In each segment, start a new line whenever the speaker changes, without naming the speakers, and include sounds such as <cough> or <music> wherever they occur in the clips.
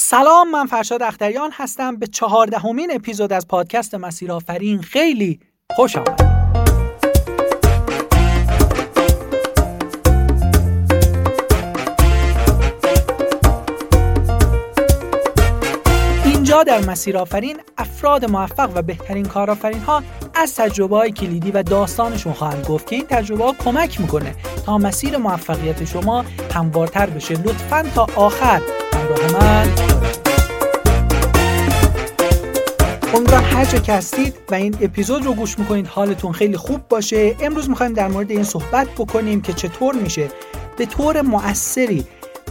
سلام من فرشاد اختریان هستم. به چهاردهمین اپیزود از پادکست مسیر آفرین خیلی خوش آمد اینجا در مسیر آفرین افراد موفق و بهترین کارآفرین ها از تجربه های کلیدی و داستانشون خواهند گفت که این تجربه ها کمک می‌کنه تا مسیر موفقیت شما هموارتر بشه. لطفا تا آخر همراه من. امیدوارم هر جا که هستید و این اپیزود رو گوش می‌کنید حالتون خیلی خوب باشه. امروز می‌خوایم در مورد این صحبت بکنیم که چطور میشه به طور مؤثری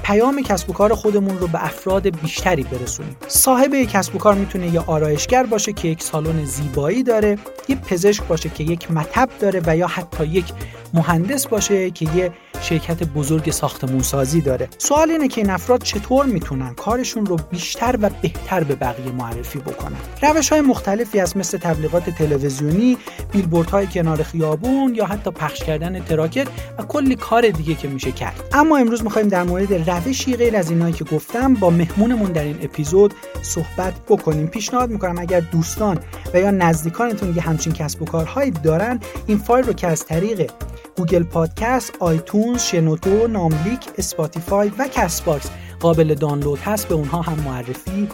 پیام کسب و کار خودمون رو به افراد بیشتری برسونیم. صاحب کسب و کار می‌تونه یه آرایشگر باشه که یک سالن زیبایی داره یه پزشک باشه که یک مطب داره و یا حتی یک مهندس باشه که یه شرکت بزرگ ساختمون سازی داره. سوال اینه که این افراد چطور می‌تونن کارشون رو بیشتر و بهتر به بقیه معرفی بکنن؟ روش های مختلفی از مثل تبلیغات تلویزیونی بیلبورد های کنار خیابون یا حتی پخش کردن تراکت و کلی کار دیگه که میشه کرد. اما امروز می‌خوایم در مورد روشی غیر از اینایی که گفتم با مهمونمون در این اپیزود صحبت بکنیم. پیشنهاد می‌کنم اگر دوستان و یا نزدیکانتون یه همچین کسب و کارهایی دارن این فایل رو که از طریق گوگل پادکست، آیتونز، شنوتو، ناملیک، اسپاتیفای و کست باکس قابل دانلود هست به اونها هم معرفی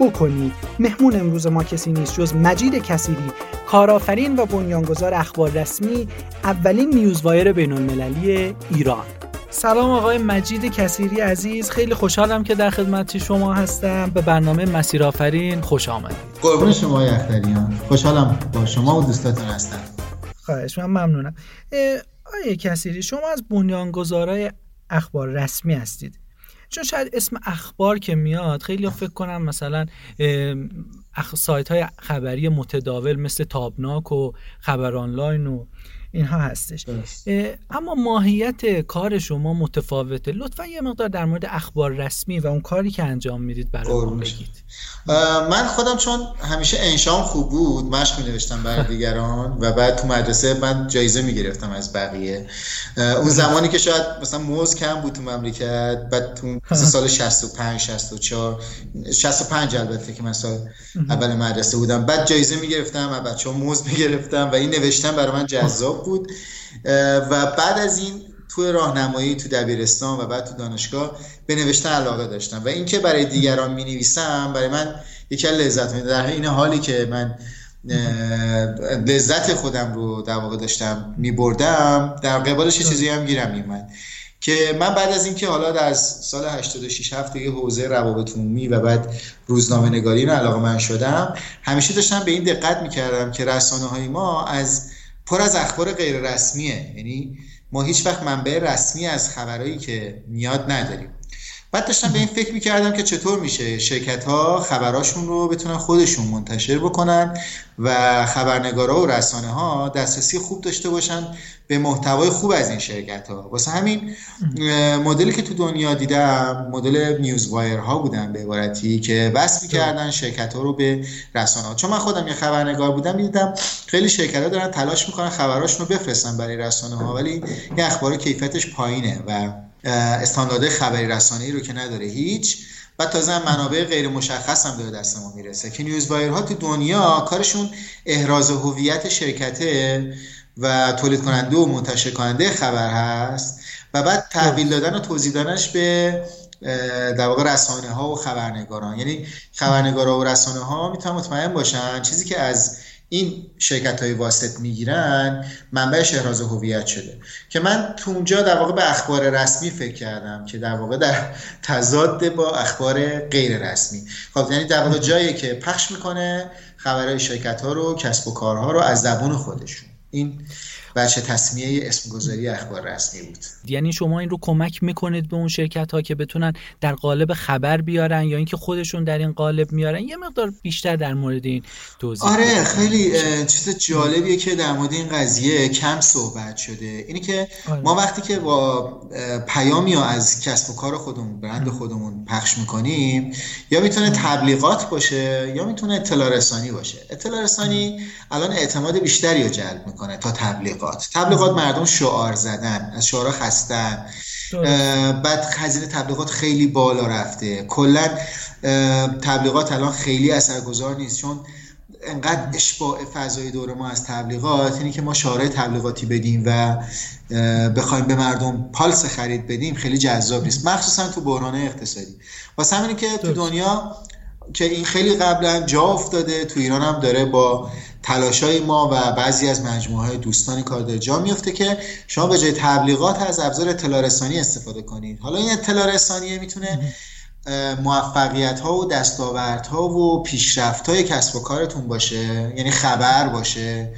بکنید. مهمون امروز ما کسی نیست جز مجید کسیری کارآفرین و بنیانگذار اخبار رسمی اولین newswire بین المللی ایران. سلام آقای مجید کسیری عزیز. خیلی خوشحالم که در خدمت شما هستم. به برنامه مسیر آفرین خوش آمدید.
قربون شما اختریان. خوشحالم با شما و دوستاتون هستم.
خواهش من ممنونم. آقای کسیری شما از بنیانگذارای اخبار رسمی هستید. چون شاید اسم اخبار که میاد خیلی فکر کنم مثلا اخ... سایت های خبری متداول مثل تابناک و خبر آنلاین و اینها هستش. اما ماهیت کار شما متفاوته. لطفا یه مقدار در مورد اخبار رسمی و اون کاری که انجام می‌دید برای ما بگید.
من خودم چون همیشه انشام خوب بود مشق می نوشتم برای <laughs> دیگران و بعد تو مدرسه من جایزه می گرفتم از بقیه. اون زمانی که شاید مثلا موز کم بود تو مملکت بعد تو <laughs> سال 65 64 65 البته که من سال اول مدرسه بودم. بعد جایزه می گرفتم و بچه ها موز می گرفتم و این نوشتم برای من جذاب بود. و بعد از این توی راهنمایی تو دبیرستان و بعد تو دانشگاه به نوشتن علاقه داشتم. و اینکه برای دیگران می نویسم برای من یکی لذت میده در این حالی که من لذت خودم رو در واقع داشتم می بردم در قبالش چیزی هم گیرم میومد که من بعد از اینکه حالا در سال 86 7 دیگه حوزه روابط عمومی و بعد روزنامه نگاری رو علاقه من شدم همیشه داشتم به این دقت می‌کردم که رسانه های ما از پر از اخبار غیر رسمیه یعنی ما هیچ وقت منبع رسمی از خبرهایی که میاد نداریم. بعد داشتم به این فکر می‌کردم که چطور میشه شرکت ها خبراشون رو بتونن خودشون منتشر بکنن و خبرنگارا و رسانه ها دسترسی خوب داشته باشن به محتوای خوب از این شرکت ها واسه همین مدلی که تو دنیا دیدم مدل نیوز وایر ها بودن به عبارتی که وصل می‌کردن شرکت ها رو به رسانه ها چون من خودم یه خبرنگار بودم دیدم خیلی شرکت ها دارن تلاش می‌کنن خبراشون رو بفرستن برای رسانه ها ولی این اخبار کیفیتش پایینه و استاندارد خبری رسانه‌ای رو که نداره هیچ. و تازه منابع غیر مشخص هم داره دست ما می‌رسه. که نیوز ها تو دنیا کارشون احراز هویت شرکته و تولید کننده و منتشر کننده خبر هست. و بعد تحویل دادن و توضیح دادنش به در واقع رسانه ها و خبرنگاران. یعنی خبرنگارا و رسانه ها می‌تونن مطمئن باشن چیزی که از این شرکت های واسط می‌گیرن منبعش احراز هویت شده. که من تو اونجا در واقع به اخبار رسمی فکر کردم که در واقع در تضاد با اخبار غیر رسمی. خب یعنی در واقع جایی که پخش می‌کنه خبرهای شرکت ها رو کسب و کارها رو از زبون خودشون. این بچه تصمیه اسم گذاری اخبار رسمی بود.
یعنی شما این رو کمک می‌کنید به اون شرکت ها که بتونن در قالب خبر بیارن یا اینکه خودشون در این قالب میارن؟ یه مقدار بیشتر در مورد این توضیح
آره خیلی چیز جالبیه که در مورد این قضیه کم صحبت شده. اینی که آره. ما وقتی که با پیامی ها از کسب و کار خودمون برند خودمون پخش می‌کنیم یا می‌تونه تبلیغات باشه یا می‌تونه اطلاع رسانی باشه. اطلاع رسانی الان اعتماد بیشتری رو جلب می‌کنه. تا تبلیغات. تبلیغات مردم شعار زدن از شعارها خستن. بعد خزینه تبلیغات خیلی بالا رفته. کلا تبلیغات الان خیلی اثرگذار نیست. چون انقدر اشباع فضای دور ما از تبلیغات اینی که ما شعارهای تبلیغاتی بدیم و بخوایم به مردم پالس خرید بدیم خیلی جذاب نیست. مخصوصا تو بحران اقتصادی. واسه همینی که تو دنیا که این خیلی قبلا جا افتاده. تو ایران هم داره با تلاشای ما و بعضی از مجموعه های دوستانی کار داره. جا میفته که شما به جای تبلیغات از ابزار اطلاع رسانی استفاده کنید. حالا این اطلاع رسانی می‌تونه موفقیت ها و دستاورد ها و پیشرفت های کسب و کارتون باشه. یعنی خبر باشه.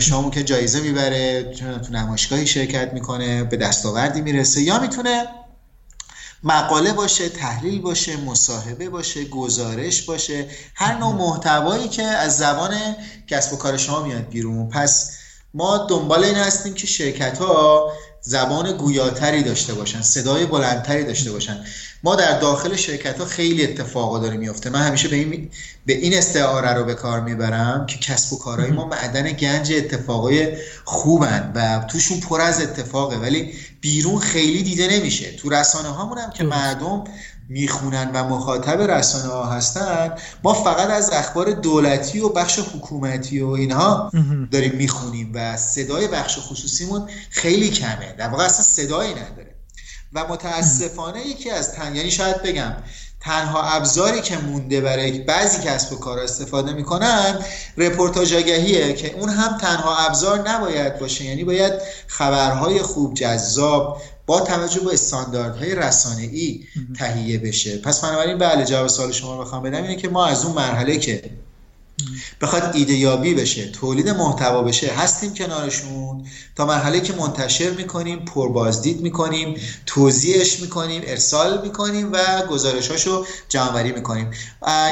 شما که جایزه می‌بره تو نمایشگاهی شرکت می‌کنه به دستاوردی می‌رسه یا می‌تونه مقاله باشه تحلیل باشه مصاحبه باشه گزارش باشه هر نوع محتوایی که از زبان کسب و کار شما میاد بیرون. پس ما دنبال این هستیم که شرکت ها زبان گویاتری داشته باشن صدای بلندتری داشته باشن. ما در داخل شرکت ها خیلی اتفاقا داره میفته من همیشه به این, به این استعاره رو به کار می‌برم که کسب و کارهای ما معدن گنج اتفاقای خوبن و توشون پر از اتفاقه. ولی بیرون خیلی دیده نمیشه. تو رسانه هامون هم که مردم می‌خونن و مخاطب رسانه ها هستن ما فقط از اخبار دولتی و بخش حکومتی و اینها داریم می‌خونیم و صدای بخش خصوصیمون خیلی کمه. در واقع اصلا صدایی نداره. و متاسفانه یکی از تن یعنی شاید بگم تنها ابزاری که مونده برای بعضی کسب و کار استفاده می‌کنن رپورتاج آگهیه که اون هم تنها ابزار نباید باشه. یعنی باید خبرهای خوب جذاب با توجه به استانداردهای ای تهیه بشه. پس بنابراین بله جواب سوال شما رو بخوام بدم اینه که ما از اون مرحله که بخواد ایده یابی بشه تولید محتوا بشه هستیم کنارشون. تا مرحله که منتشر می‌کنیم پربازدید می‌کنیم توضیحش می‌کنیم ارسال می‌کنیم و گزارشاشو جمعوری می‌کنیم.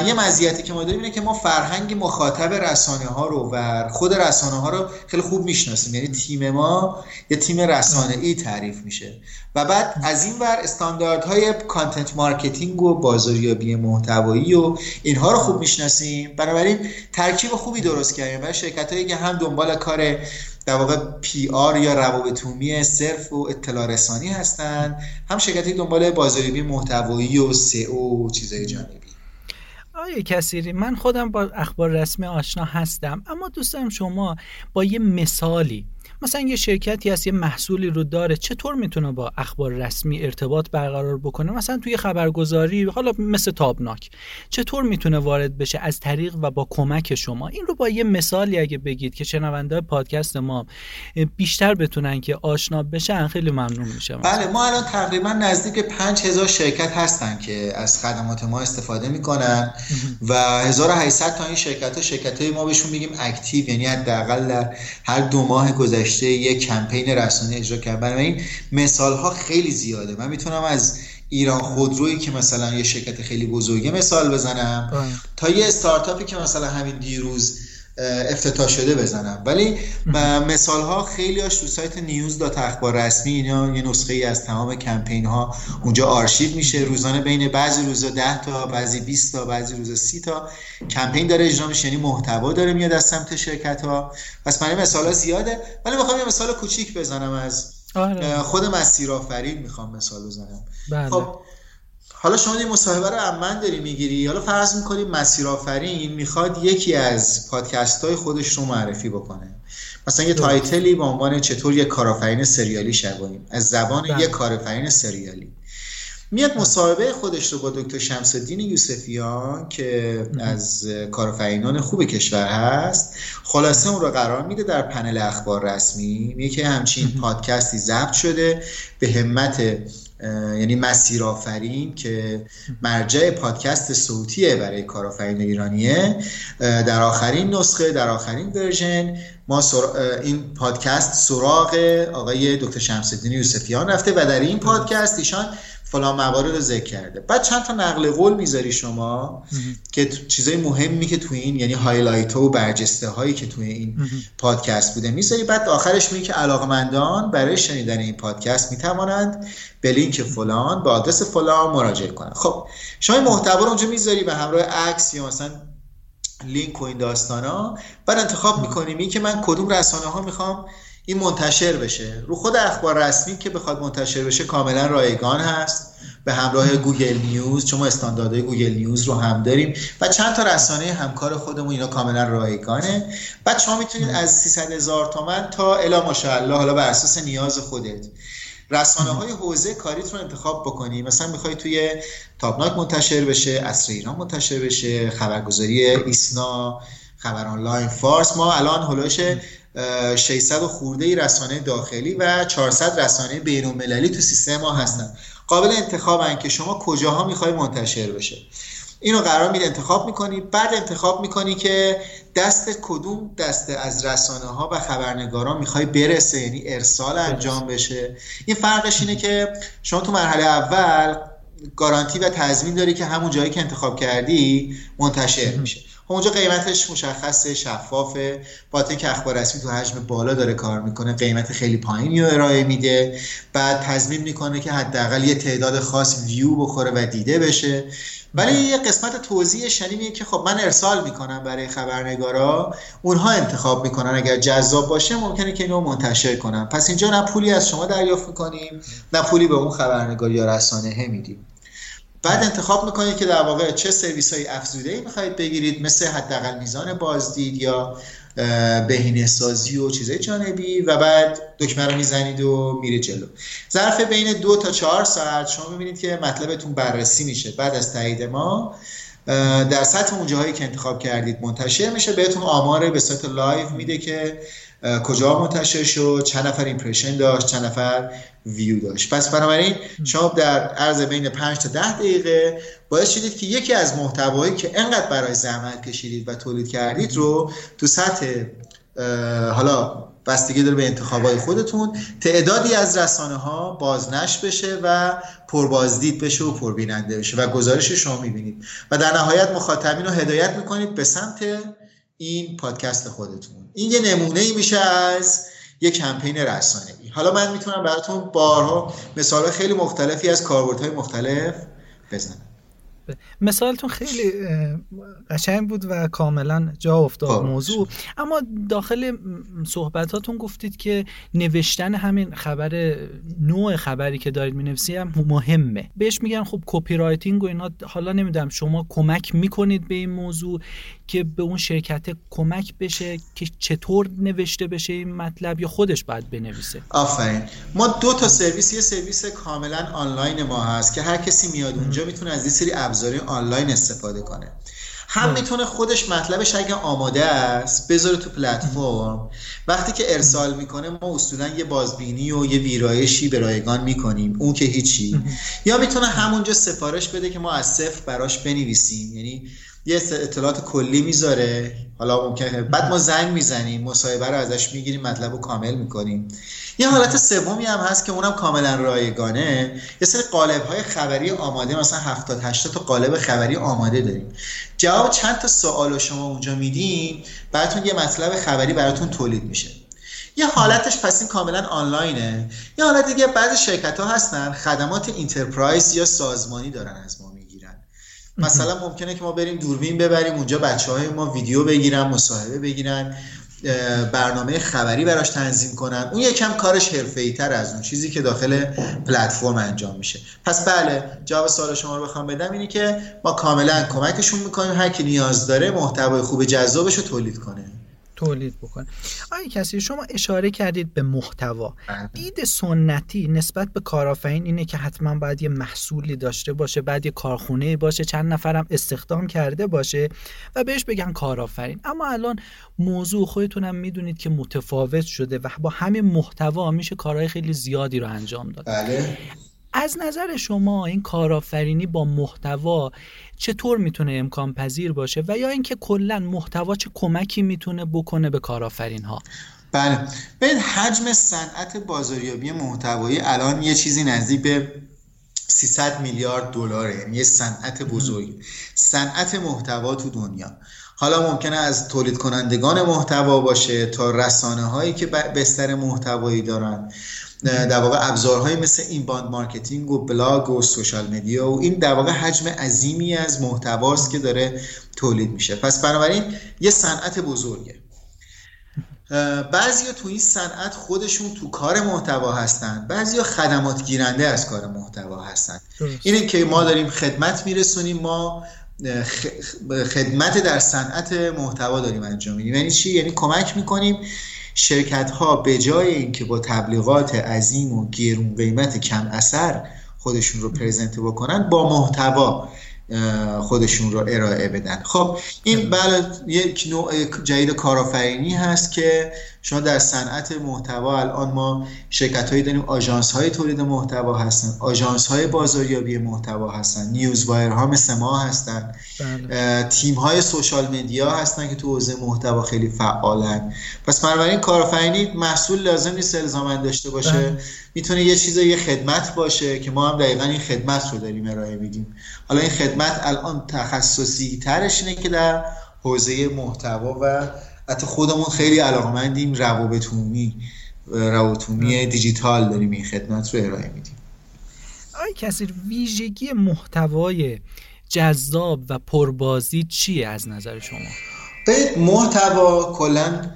یه مزیتی که ما داریم اینه که ما فرهنگ مخاطب رسانه ها رو و خود رسانه ها رو خیلی خوب می‌شناسیم. یعنی تیم ما یه تیم رسانه ای تعریف میشه. و بعد از این ور استانداردهای content marketing و بازاریابی محتوایی و اینها رو خوب می‌شناسیم. بنابراین ترکیب خوبی درست کردیم. و شرکت هایی که هم دنبال کار در واقع PR یا روابط عمومی صرف و اطلاع رسانی هستن هم شرکتی دنبال بازاریابی محتوایی و سئو و چیزهای جانبی.
آقای کسیری من خودم با اخبار رسمی آشنا هستم اما دوست شما با یه مثالی مثلا یه شرکتی هست یه محصولی رو داره چطور می‌تونه با اخبار رسمی ارتباط برقرار بکنه؟ مثلا توی خبرگزاری حالا مثل تابناک چطور می‌تونه وارد بشه از طریق و با کمک شما؟ این رو با یه مثالی اگه بگید که شنونده پادکست ما بیشتر بتونن که آشنا بشن خیلی ممنون میشم.
بله ما الان تقریبا نزدیک 5000 شرکت هستن که از خدمات ما استفاده می‌کنن و 1800 تا این شرکت ها شرکت های ما بهشون میگیم active یعنی حداقل در هر دو ماه گذشته گذشته یک کمپین رسانه اجرا کرد. این مثال ها خیلی زیاده. من می‌تونم از ایران خودرویی که مثلا یه شرکت خیلی بزرگه مثال بزنم. بله. تا یه استارتاپی که مثلا همین دیروز افتتاح شده بزنم. ولی مثال ها خیلی هاش تو سایت news dot اخبار رسمی اینا یه نسخه ای از تمام کمپین ها اونجا آرشیو میشه. روزانه بین بعضی روزا 10 تا بعضی 20 تا بعضی روزا 30 تا. کمپین داره اجرا میشه یعنی محتوا داره میاد از سمت شرکت ها پس من مثال ها زیاده. ولی می‌خوام یه مثال کوچیک بزنم از آره. خود مسیرآفرین می‌خوام مثال بزنم. بله. خب حالا شما این مصاحبه رو من داری می‌گیری. حالا فرض می‌کنی مسیر آفرین می‌خواد یکی از پادکست های خودش رو معرفی بکنه. مثلا یه تایتلی با عنوان چطور یک کارآفرین سریالی شویم از زبان یک بله. کارآفرین سریالی. میاد مصاحبه خودش رو با دکتر شمس الدین یوسفیان که از کارآفرینان خوب کشور هست. خلاصه اون رو قرار میده در پنل اخبار رسمی. میگه که همچین پادکستی ضبط شده. به همت یعنی مسیر آفرین که مرجع پادکست صوتیه برای کارآفرین ایرانیه. در آخرین نسخه در آخرین ورژن ما این پادکست سراغ آقای دکتر شمس یوسفیان رفته و در این پادکست ایشان فلان موارد رو ذکر کرده. بعد چند تا نقل قول می‌ذاری شما که چیزای مهمی که تو این یعنی highlight و برجسته هایی که توی این پادکست بوده می‌ذاری. بعد آخرش میگه که علاقمندان برای شنیدن این پادکست می‌توانند به لینک فلان به آدرس فلان مراجعه کنند. خب شما این محتوا رو اونجا می‌ذاری به همراه عکس یا مثلا لینک و این داستان ها بعد انتخاب می‌کنیم این که من کدوم رسانه ها می‌خوام این منتشر بشه. رو خود اخبار رسمی که بخواد منتشر بشه کاملا رایگان هست. به همراه گوگل نیوز چون ما استانداردهای گوگل نیوز رو هم داریم و چند تا رسانه همکار خودمون اینا کاملا رایگانه. بعد شما می‌تونید از 300 هزار تومن تا الا ماشاءالله حالا بر اساس نیاز خودت. رسانه های حوزه کاریت رو انتخاب بکنی. مثلا می‌خوای توی تابناک منتشر بشه عصر ایران منتشر بشه خبرگزاری ایسنا خبر آنلاین فارس. ما الان هلوش 600 خورده ای رسانه داخلی و 400 رسانه بین المللی تو سیستم ما هستن. قابل انتخابن که شما کجاها می‌خوای منتشر بشه. اینو قرار میده انتخاب می‌کنی بعد انتخاب می‌کنی که دست کدوم دسته از رسانه ها و خبرنگاران می‌خوای برسه یعنی ارسال انجام بشه. این فرقش اینه که شما تو مرحله اول گارانتی و تضمین داری که همون جایی که انتخاب کردی منتشر میشه. اونجا قیمتش مشخصه شفافه با که اخبار رسمی تو حجم بالا داره کار می‌کنه. قیمت خیلی پایینی رو ارائه میده. بعد تضمین می‌کنه که حداقل یه تعداد خاص ویو بخوره و دیده بشه. ولی یه قسمت توضیح شنیمیه که خب من ارسال می‌کنم برای خبرنگارا. اونها انتخاب می‌کنن. اگر جذاب باشه ممکنه که اینو منتشر کنم. پس اینجا نه پولی از شما دریافت می‌کنیم نه پولی به اون خبرنگار یا رسانه میدیم. بعد انتخاب می‌کنید که در واقع چه سرویس های افزوده ای می‌خواید بگیرید مثل حداقل میزان بازدید یا بهینه سازی و چیزای جانبی و بعد دکمه رو می‌زنید و میره جلو. ظرف بین دو تا چهار ساعت شما می‌بینید که مطلبتون بررسی میشه. بعد از تایید ما در سطح اون جاهایی که انتخاب کردید منتشر میشه. بهتون آمار به صورت live میده که کجا منتشر شد؟ چند نفر impression داشت؟ چند نفر ویو داشت؟ پس بنابراین شما در عرض بین 5 تا 10 دقیقه باعث شدید که یکی از محتوایی که انقدر برای زحمت کشیدید و تولید کردید رو تو سطح حالا بستگی داره به انتخابای خودتون تعدادی از رسانه ها بازنش بشه و پربازدید بشه و پربیننده بشه و گزارش شما می‌بینید. و در نهایت مخاطبین رو هدایت می‌کنید به سمت این پادکست خودتون. این یه نمونه ای میشه از یه کمپین رسانه ای حالا من می‌تونم براتون بارها مثال خیلی مختلفی از کاربردهای مختلف بزنم.
مثالتون خیلی قشنگ بود و کاملا جا افتاد خب. موضوع. اما داخل صحبتاتون گفتید که نوشتن همین خبر نوع خبری که دارید می‌نویسی هم مهمه. بهش میگن خب copywriting و اینا. حالا نمی‌دونم شما کمک می‌کنید به این موضوع که به اون شرکت کمک بشه که چطور نوشته بشه این مطلب یا خودش باید بنویسه؟
آفرین. ما دو تا سرویس یه سرویس کاملا آنلاین ما هست که هر کسی میاد اونجا می‌تونه از این سری ابزاری آنلاین استفاده کنه. هم می‌تونه خودش مطلبش اگه آماده است بذاره تو پلتفرم. وقتی که ارسال می‌کنه ما اصولا یه بازبینی و یه ویرایشی به رایگان می‌کنیم اون که هیچی. یا می‌تونه همونجا سفارش بده که ما از صفر براش بنویسیم. یعنی یه اطلاعات کلی می‌ذاره. حالا ممکنه بعد ما زنگ می‌زنیم مصاحبه رو ازش می‌گیریم مطلب رو کامل می‌کنیم. یه حالت سومی هم هست که اونم کاملا رایگانه. یه سری قالب های خبری آماده مثلا 70 80 تا قالب خبری آماده داریم. جواب چند تا سوال شما اونجا میدین براتون یه مطلب خبری براتون تولید میشه. یه حالتش پس این کاملا آنلاینه. یه حالت دیگه بعضی شرکت ها هستن خدمات enterprise یا سازمانی دارن از ما مثلا ممکنه که ما بریم دوربین ببریم اونجا بچه های ما ویدیو بگیرن مصاحبه بگیرن برنامه خبری براش تنظیم کنن. اون یکم کارش حرفه‌ای تر از اون چیزی که داخل پلتفرم انجام میشه. پس بله جواب سوال شما رو بخوام بدم اینی که ما کاملا کمکشون می‌کنیم هر کی نیاز داره محتوای خوب جذابش رو تولید کنه.
تولید بکنه. آیا کسی شما اشاره کردید به محتوا. بله. دید سنتی نسبت به کارآفرین اینه که حتما باید یه محصولی داشته باشه بعد یه کارخونه باشه چند نفرم استخدام کرده باشه و بهش بگن کارآفرین. اما الان موضوع خودتونم می‌دونید که متفاوت شده و با همین محتوا میشه کارهای خیلی زیادی رو انجام داد.
بله.
از نظر شما این کارآفرینی با محتوا چطور می‌تونه امکان پذیر باشه و یا اینکه کلا محتوا چه کمکی می‌تونه بکنه به کارآفرین ها
بله. ببین حجم صنعت بازاریابی محتوایی الان یه چیزی نزدیک به 300 میلیارد دلاره. یعنی یه صنعت بزرگ صنعت محتوا تو دنیا. حالا ممکنه از تولید کنندگان محتوا باشه تا رسانه هایی که بستر محتوایی دارن. در واقع ابزارهایی مثل inbound marketing و بلاگ و social media و این در واقع حجم عظیمی از محتواست که داره تولید میشه. پس بنابراین یه صنعت بزرگه. بعضیا تو این صنعت خودشون تو کار محتوا هستن بعضیا خدمات گیرنده از کار محتوا هستن. اینه که ما داریم خدمت میرسونیم ما خدمت در صنعت محتوا داریم انجام میدیم. یعنی چی؟ یعنی کمک می‌کنیم شرکت ها به جای اینکه با تبلیغات عظیم و گرون قیمت کم اثر خودشون رو پرزنت بکنن با محتوا خودشون رو ارائه بدن. خب این بله یک نوع جدید کارآفرینی هست که شما در صنعت محتوا الان ما شرکت هایی داریم آژانس های تولید محتوا هستن آژانس های بازاریابی محتوا هستن نیوز وایر ها مثل ما هستن بله. تیم های سوشال مدیا هستن که تو حوزه محتوا خیلی فعالن پس بنابراین کارآفرینی محصول لازم نیست الزاما داشته باشه بله. می‌تونه یه چیز یه خدمت باشه که ما هم دقیقا این خدمت رو داریم ارائه میدیم حالا این خدمت الان تخصصی ترش اینه که در حوزه محتوا و حتی خودمون خیلی علاقمندیم روابط عمومی روابط دیجیتال داریم این خدمت رو ارائه میدیم.
آی کسی ویژگی محتوای جذاب و پربازی چیه از نظر شما؟
به محتوا کلا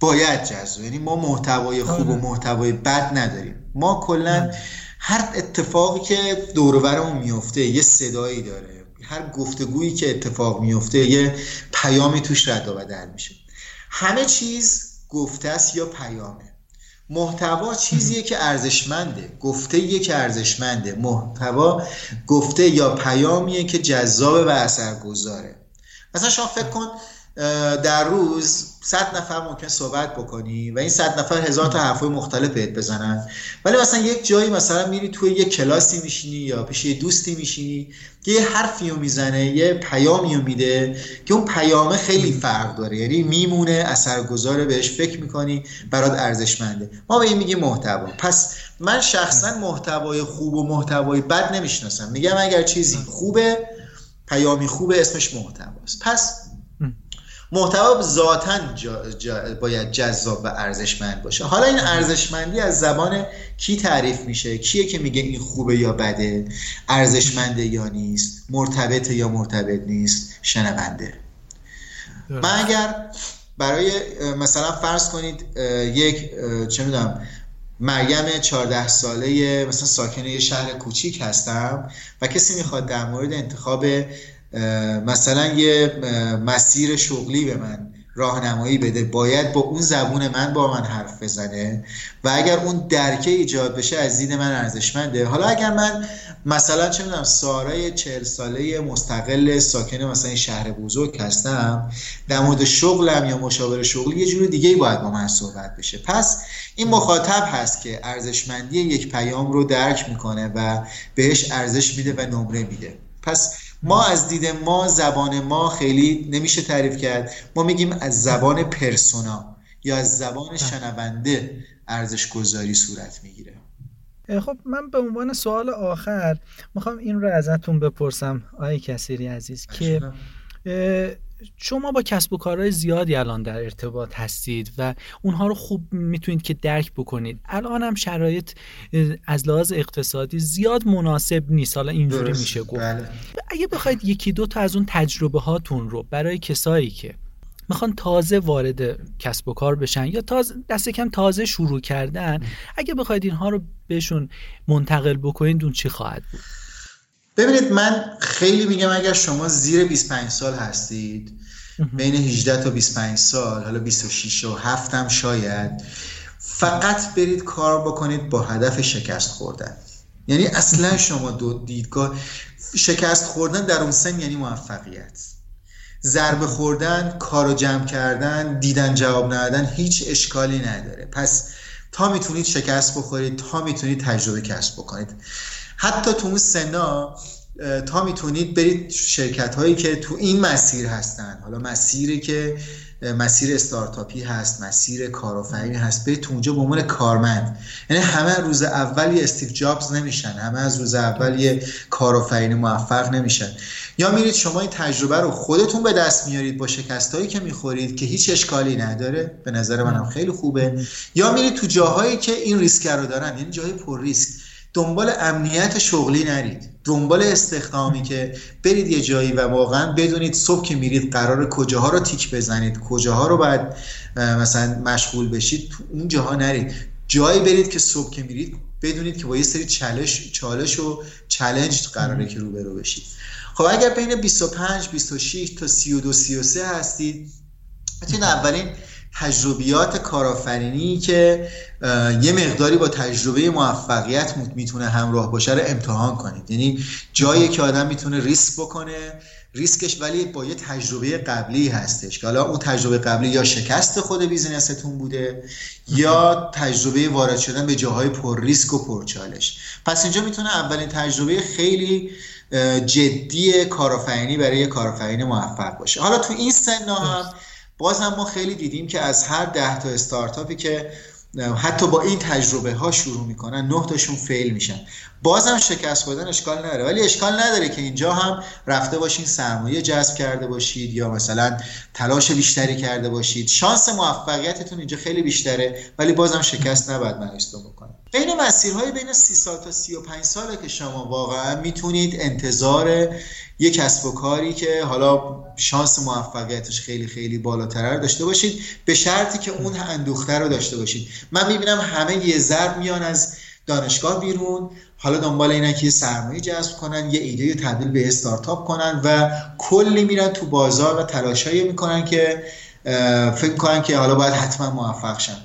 باید جذاب یعنی ما محتوای خوب و آره. محتوای بد نداریم. ما کلا هر اتفاقی که دور میفته یه صدایی داره هر گفتگویی که اتفاق میفته یه پیامی توش رد و بدل میشه. همه چیز گفته است یا پیامه. محتوا چیزیه که ارزشمنده. گفته یه که ارزشمنده. محتوا گفته یا پیامیه که جذاب و اثرگذاره. مثلا شما فکر کن در روز صد نفر ممکن صحبت بکنی و این صد نفر هزار تا حرفای مختلف بهت بزنن. ولی مثلا یک جایی مثلا میری توی یک کلاسی میشینی یا پیش یه دوستی میشینی که یه حرفی رو می‌زنه یه پیامی رو میده که اون پیامه خیلی فرق داره. یعنی میمونه اثرگذاره بهش فکر می‌کنی برات ارزشمنده. ما به این میگیم محتوا. پس من شخصا محتوای خوب و محتوای بد نمی‌شناسم. میگم اگر چیزی خوبه پیامی خوبه اسمش محتواست. پس محتوا ذاتا باید جذاب و ارزشمند باشه. حالا این ارزشمندی از زبان کی تعریف میشه؟ کیه که میگه این خوبه یا بده؟ ارزشمنده یا نیست؟ مرتبطه یا مرتبط نیست؟ شنونده. من اگر برای مثلا فرض کنید یک چه می‌دونم مریم 14 ساله مثلا ساکن یه شهر کوچیک هستم و کسی می‌خواد در مورد انتخاب مثلا یه مسیر شغلی به من راهنمایی بده باید با اون زبون من با من حرف بزنه و اگر اون درکه ایجاد بشه از دید من ارزشمنده. حالا اگر من مثلا چه می‌دونم سارای چهل ساله مستقل ساکن مثلا شهر بزرگ هستم در مورد شغلم یا مشاور شغلی یه جور دیگه ای باید با من صحبت بشه. پس این مخاطب هست که ارزشمندی یک پیام رو درک می‌کنه و بهش ارزش میده و نمره میده. پس ما از دید ما زبان ما خیلی نمیشه تعریف کرد. ما میگیم از زبان پرسونا یا از زبان بله. شنونده ارزش گذاری صورت می‌گیره.
خب من به عنوان سوال آخر می‌خوام این رو ازتون بپرسم آقای کسیری عزیز که شما با کسب و کارهای زیادی الان در ارتباط هستید و اونها رو خوب می‌تونید که درک بکنید. الان هم شرایط از لحاظ اقتصادی زیاد مناسب نیست. حالا اینجوری میشه گفت. بله. اگه بخواید یکی دو تا از اون تجربه هاتون رو برای کسایی که می‌خوان تازه وارد کسب و کار بشن یا تازه دست کم تازه شروع کردن اگه بخواید اینها رو بهشون منتقل بکنید اون چی خواهد بود؟
ببینید من خیلی میگم اگر شما زیر 25 سال هستید بین 18 تا 25 سال حالا 26 و 7 هم شاید فقط برید کار بکنید با هدف شکست خوردن. یعنی اصلا شما دو دیدگاه شکست خوردن در اون سن یعنی موفقیت. ضربه خوردن کارو جمع کردن دیدن جواب ندادن هیچ اشکالی نداره. پس تا می‌تونید شکست بخورید تا می‌تونید تجربه کسب بکنید. حتی تو اون سنا تا می‌تونید برید شرکت هایی که تو این مسیر هستن. حالا مسیری که مسیر استارتاپی هست مسیر کارآفرینی هست برید تو اونجا به عنوان کارمند. یعنی همه روز اول یه استیو جابز نمیشن همه از روز اول یه کارآفرین موفق نمیشن. یا میرید شما این تجربه رو خودتون به دست میارید با شکستایی که می‌خورید که هیچ اشکالی نداره. به نظر منم خیلی خوبه. یا میرید تو جاهایی که این ریسک رو دارن یعنی جاهای پر ریسک. دنبال امنیت شغلی نرید. دنبال استخدامی که برید یه جایی و واقعا بدونید صبح که میرید قرار کجاها رو تیک بزنید کجاها رو باید مثلا مشغول بشید تو اون جاها نرید. جایی برید که صبح که میرید بدونید که با یه سری چالش چالش و چلنج قراره که روبرو بشید. خب اگر بین 25 26 تا 32 33 هستید می‌تونید اولین تجربیات کارآفرینی که یه مقداری با تجربه موفقیت می‌تونه همراه باشه رو امتحان کنید. یعنی جایی که آدم می‌تونه ریسک بکنه ریسکش ولی با یه تجربه قبلی هستش. که حالا اون تجربه قبلی یا شکست خود بیزینستون بوده یا تجربه وارد شدن به جاهای پر ریسک و پر چالش. پس اینجا می‌تونه اولین تجربه خیلی جدی کارآفرینی برای کارآفرین موفق باشه. حالا تو این سن هم باز هم ما خیلی دیدیم که از هر ده تا استارتاپی که حتی با این تجربه ها شروع می‌کنن نه تاشون فیل میشن. بازم شکست خوردن اشکال نداره. ولی اشکال نداره که اینجا هم رفته باشین سرمایه جذب کرده باشید یا مثلا تلاش بیشتری کرده باشید. شانس موفقیتتون اینجا خیلی بیشتره ولی بازم شکست نباید مایلستون بکنید بین مسیرهای بین 30 سال تا 35 ساله که شما واقعا می‌تونید انتظار یک کسب و کاری که حالا شانس موفقیتش خیلی خیلی بالاتر رو داشته باشید به شرطی که اون اندوخته رو داشته باشید. من می‌بینم همه یه ضرب میان از دانشگاه بیرون حالا دنبال اینن که یه سرمایه جذب کنن یه ایده تبدیل به استارتاپ کنن و کلی میرن تو بازار و تلاشایی می‌کنن که فکر کنن که حالا باید حتما موفق شن.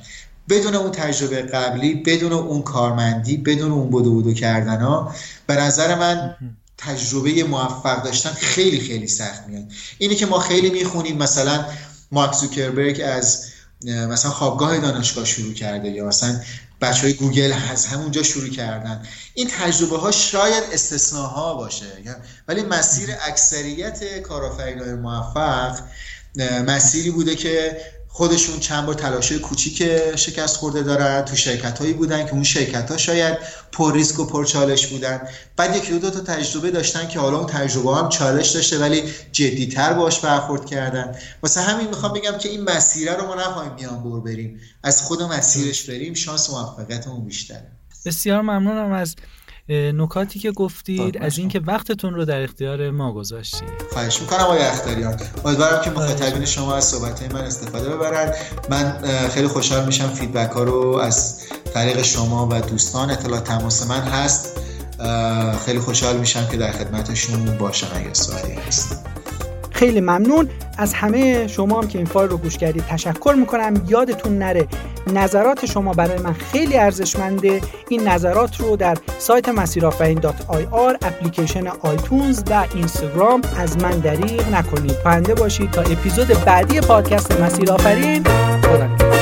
بدون اون تجربه قبلی بدون اون کارمندی بدون اون بودو بودو کردن ها به نظر من تجربه موفق داشتن خیلی خیلی سخت میاد. اینه که ما خیلی می‌خونیم مثلا مارک زوکربرگ از مثلا خوابگاه دانشگاه شروع کرده یا مثلا بچه های گوگل از همونجا شروع کردن. این تجربه ها شاید استثناها باشه ولی مسیر اکثریت کارآفرینان موفق مسیری بوده که خودشون چند بار تلاش کوچیک شکست خورده دارن تو شرکت هایی بودن که اون شرکت ها شاید پر ریسک و پر چالش بودن. بعد یکی دو تا تجربه داشتن که حالا اون تجربه هم چالش داشته ولی جدیتر باش برخورد کردن. واسه همین می‌خوام بگم که این مسیره رو ما نخواهیم میان بر بریم. از خود مسیرش بریم شانس موفقیتمون بیشتره.
بسیار ممنونم از نکاتی که گفتید از اینکه وقتتون رو در اختیار ما گذاشتید.
خواهش می‌کنم آقای اختیاریان امیدوارم که مخاطبین شما از صحبت من استفاده ببرن. من خیلی خوشحال میشم feedback ها رو از طریق شما و دوستان اطلاع تماس من هست. خیلی خوشحال میشم که در خدمتشون باشم اگه سوالی هست.
خیلی ممنون. از همه شما هم که این فایل رو گوش کردید تشکر می‌کنم. یادتون نره نظرات شما برای من خیلی ارزشمنده. این نظرات رو در سایت IR اپلیکیشن آیتونز و اینستاگرام از من دریغ نکنید. پاینده باشید تا اپیزود بعدی پادکست مسیرافرین خدا